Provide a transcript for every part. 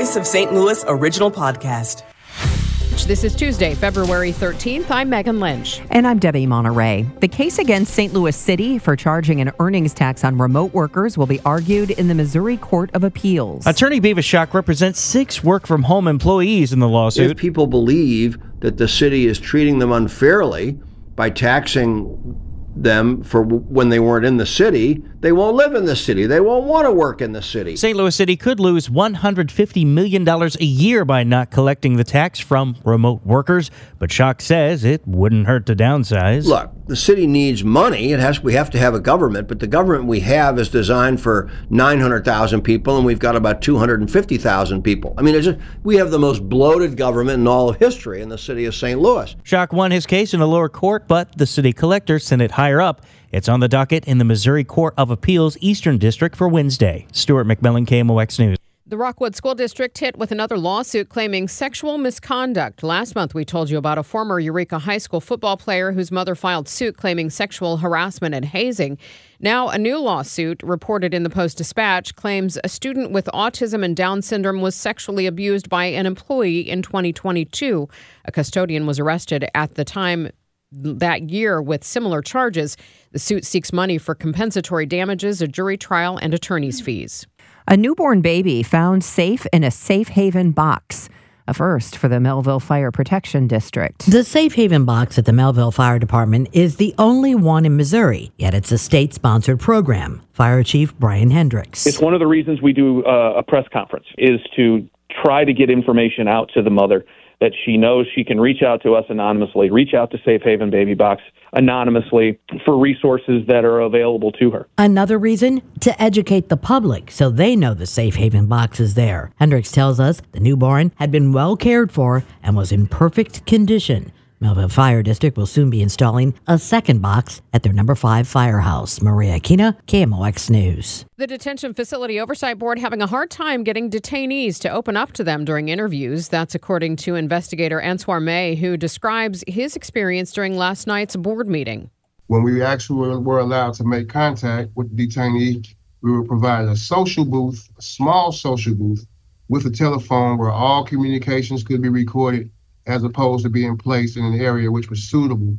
Voice of St. Louis original podcast. This is Tuesday, February 13th. I'm Megan Lynch. And I'm Debbie Monterrey. The case against St. Louis City for charging an earnings tax on remote workers will be argued in the Missouri Court of Appeals. Attorney Bevis Schock represents six work from home employees in the lawsuit. If people believe that the city is treating them unfairly by taxing them for when they weren't in the city, they won't live in the city. They won't want to work in the city. St. Louis City could lose $150 million a year by not collecting the tax from remote workers, but Schock says it wouldn't hurt to downsize. Look, the city needs money. It has we have to have a government, but the government we have is designed for 900,000 people and we've got about 250,000 people. I mean, just, we have the most bloated government in all of history in the city of St. Louis. Schock won his case in a lower court, but the city collector sent it higher up. It's on the docket in the Missouri Court of Appeals Eastern District for Wednesday. Stuart McMillan, KMOX News. The Rockwood School District hit with another lawsuit claiming sexual misconduct. Last month, we told you about a former Eureka High School football player whose mother filed suit claiming sexual harassment and hazing. Now, a new lawsuit reported in the Post Dispatch claims a student with autism and Down syndrome was sexually abused by an employee in 2022. A custodian was arrested at the time that year with similar charges. The suit seeks money for compensatory damages, a jury trial, and attorney's fees. A newborn baby found safe in a safe haven box. A first for the Mehlville Fire Protection District. The Safe Haven box at the Mehlville Fire Department is the only one in Missouri, yet it's a state sponsored program. Fire Chief Brian Hendricks. It's one of the reasons we do uh, a press conference is to try to get information out to the mother that she knows she can reach out to us anonymously, reach out to Safe Haven Baby Box anonymously for resources that are available to her. Another reason to educate the public so they know the Safe Haven box is there. Hendricks tells us the newborn had been well cared for and was in perfect condition. Mehlville Fire District will soon be installing a second box at their number five firehouse. Maria Kina, KMOX News. The Detention Facility Oversight Board having a hard time getting detainees to open up to them during interviews. That's according to investigator Ansoir May, who describes his experience during last night's board meeting. When we actually were allowed to make contact with the detainee, we were provided a social booth, a small social booth, with a telephone where all communications could be recorded as opposed to being placed in an area which was suitable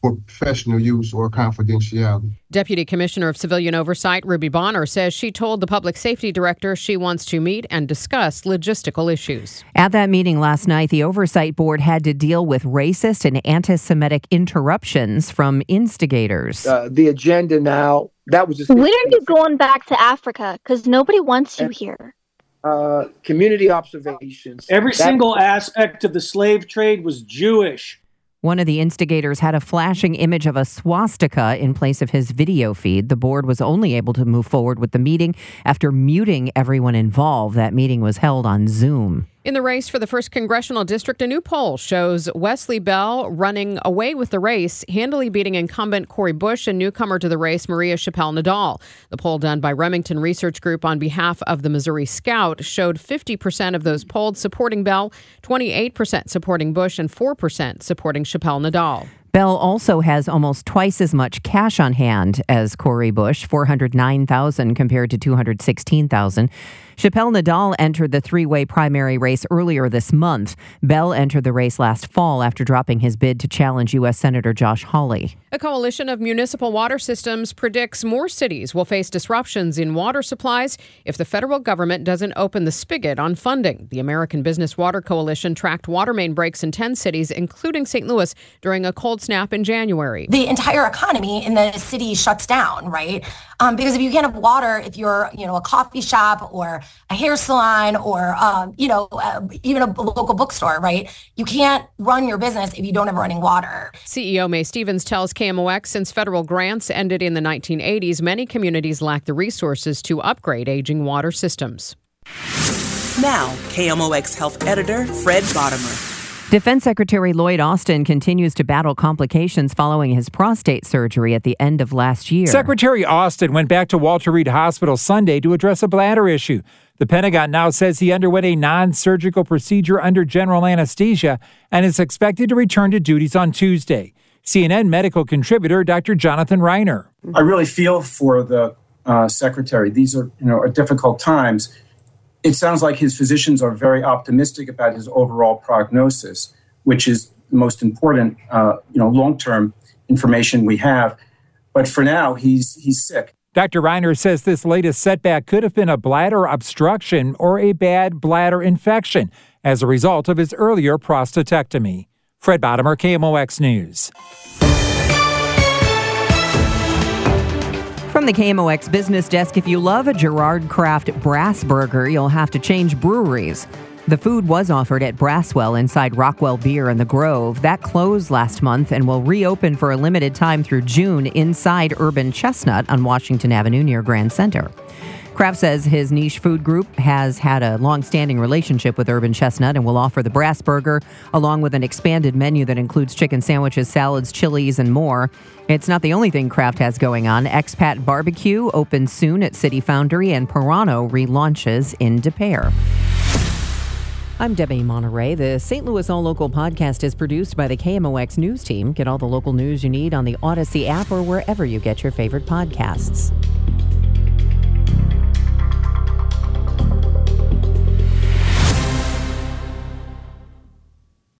for professional use or confidentiality. Deputy Commissioner of Civilian Oversight Ruby Bonner says she told the public safety director she wants to meet and discuss logistical issues. At that meeting last night, the Oversight Board had to deal with racist and anti Semitic interruptions from instigators. Uh, the agenda now, that was just. When are you going back to Africa? Because nobody wants you here. Uh, community observations. Every single aspect of the slave trade was Jewish. One of the instigators had a flashing image of a swastika in place of his video feed. The board was only able to move forward with the meeting after muting everyone involved. That meeting was held on Zoom. In the race for the first congressional district, a new poll shows Wesley Bell running away with the race, handily beating incumbent Cori Bush and newcomer to the race, Maria Chappelle Nadal. The poll done by Remington Research Group on behalf of the Missouri Scout showed 50% of those polled supporting Bell, 28% supporting Bush, and 4% supporting Chappelle Nadal. Bell also has almost twice as much cash on hand as Cori Bush, 409,000 compared to 216,000. Chappelle Nadal entered the three-way primary race earlier this month. Bell entered the race last fall after dropping his bid to challenge U.S. Senator Josh Hawley. A coalition of municipal water systems predicts more cities will face disruptions in water supplies if the federal government doesn't open the spigot on funding. The American Business Water Coalition tracked water main breaks in 10 cities, including St. Louis, during a cold snap in January. The entire economy in the city shuts down, right? Um, because if you can't have water, if you're, you know, a coffee shop or a hair salon or, um, you know, uh, even a local bookstore, right? You can't run your business if you don't have running water. CEO May Stevens tells KMOX since federal grants ended in the 1980s, many communities lack the resources to upgrade aging water systems. Now, KMOX health editor Fred Bodimer. Defense Secretary Lloyd Austin continues to battle complications following his prostate surgery at the end of last year. Secretary Austin went back to Walter Reed Hospital Sunday to address a bladder issue. The Pentagon now says he underwent a non surgical procedure under general anesthesia and is expected to return to duties on Tuesday. CNN medical contributor Dr. Jonathan Reiner. I really feel for the uh, secretary. These are, you know, are difficult times. It sounds like his physicians are very optimistic about his overall prognosis, which is the most important, uh, you know, long-term information we have. But for now, he's he's sick. Dr. Reiner says this latest setback could have been a bladder obstruction or a bad bladder infection as a result of his earlier prostatectomy. Fred Bodimer, KMOX News. From the KMOX business desk, if you love a Gerard Craft brass burger, you'll have to change breweries. The food was offered at Brasswell inside Rockwell Beer in the Grove. That closed last month and will reopen for a limited time through June inside Urban Chestnut on Washington Avenue near Grand Center. Craft says his niche food group has had a long-standing relationship with Urban Chestnut and will offer the Brass Burger along with an expanded menu that includes chicken sandwiches, salads, chilies, and more. It's not the only thing Craft has going on. Expat Barbecue opens soon at City Foundry, and Pirano relaunches in Des Peres. I'm Debbie Monterrey. The St. Louis All Local podcast is produced by the KMOX News Team. Get all the local news you need on the Audacy app or wherever you get your favorite podcasts.